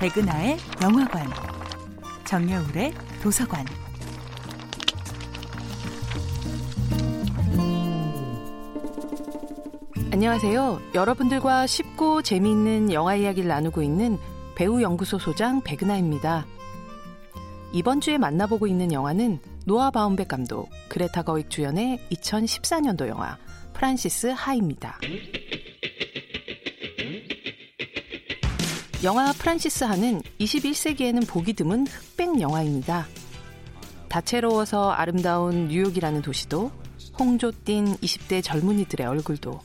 백은하의 영화관, 정여울의 도서관. 안녕하세요. 여러분들과 쉽고 재미있는 영화 이야기를 나누고 있는 배우 연구소 소장 백은하입니다. 이번 주에 만나보고 있는 영화는 노아 바움백 감독, 그레타 거윅 주연의 2014년도 영화 프란시스 하입니다. 영화 Frances Ha는 21세기에는 보기 드문 흑백 영화입니다. 다채로워서 아름다운 뉴욕이라는 도시도 홍조 띤 20대 젊은이들의 얼굴도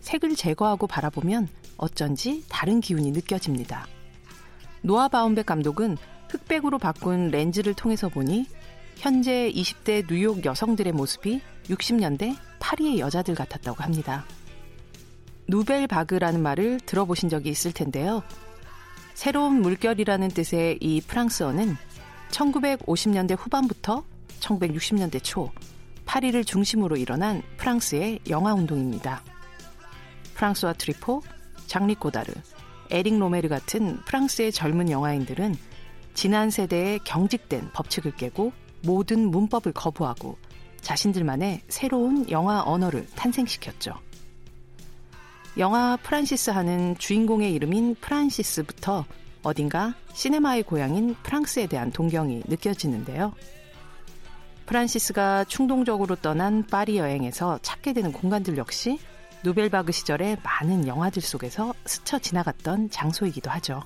색을 제거하고 바라보면 어쩐지 다른 기운이 느껴집니다. 노아 바움백 감독은 흑백으로 바꾼 렌즈를 통해서 보니 현재 20대 뉴욕 여성들의 모습이 60년대 파리의 여자들 같았다고 합니다. 누벨바그라는 말을 들어보신 적이 있을 텐데요. 새로운 물결이라는 뜻의 이 프랑스어는 1950년대 후반부터 1960년대 초 파리를 중심으로 일어난 프랑스의 영화 운동입니다. 프랑수아 트뤼포, 장뤽 고다르, 에릭 로메르 같은 프랑스의 젊은 영화인들은 지난 세대의 경직된 법칙을 깨고 모든 문법을 거부하고 자신들만의 새로운 영화 언어를 탄생시켰죠. 영화 Frances Ha는 주인공의 이름인 프란시스부터 어딘가 시네마의 고향인 프랑스에 대한 동경이 느껴지는데요. 프란시스가 충동적으로 떠난 파리 여행에서 찾게 되는 공간들 역시 누벨바그 시절의 많은 영화들 속에서 스쳐 지나갔던 장소이기도 하죠.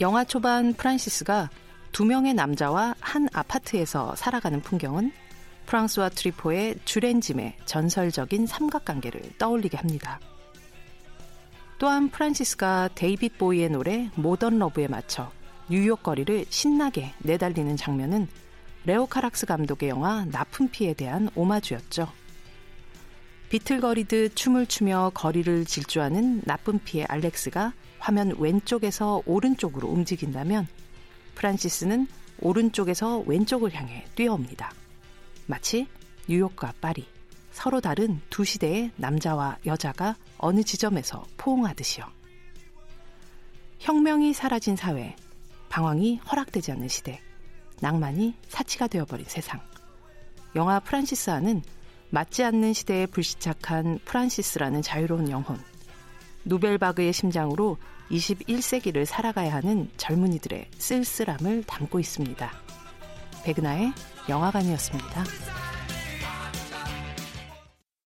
영화 초반 프란시스가 두 명의 남자와 한 아파트에서 살아가는 풍경은 프랑수아 트뤼포의 쥴 앤 짐의 전설적인 삼각관계를 떠올리게 합니다. 또한 프란시스가 데이빗 보위의 노래 Modern Love에 맞춰 뉴욕 거리를 신나게 내달리는 장면은 레오 카락스 감독의 영화 나쁜 피에 대한 오마주였죠. 비틀거리듯 춤을 추며 거리를 질주하는 나쁜 피의 알렉스가 화면 왼쪽에서 오른쪽으로 움직인다면 프란시스는 오른쪽에서 왼쪽을 향해 뛰어옵니다. 마치 뉴욕과 파리, 서로 다른 두 시대의 남자와 여자가 어느 지점에서 포옹하듯이요. 혁명이 사라진 사회, 방황이 허락되지 않는 시대, 낭만이 사치가 되어버린 세상. 영화 프란시스아는 맞지 않는 시대에 불시착한 프란시스라는 자유로운 영혼, 노벨바그의 심장으로 21세기를 살아가야 하는 젊은이들의 쓸쓸함을 담고 있습니다. 백은하의 영화관이었습니다.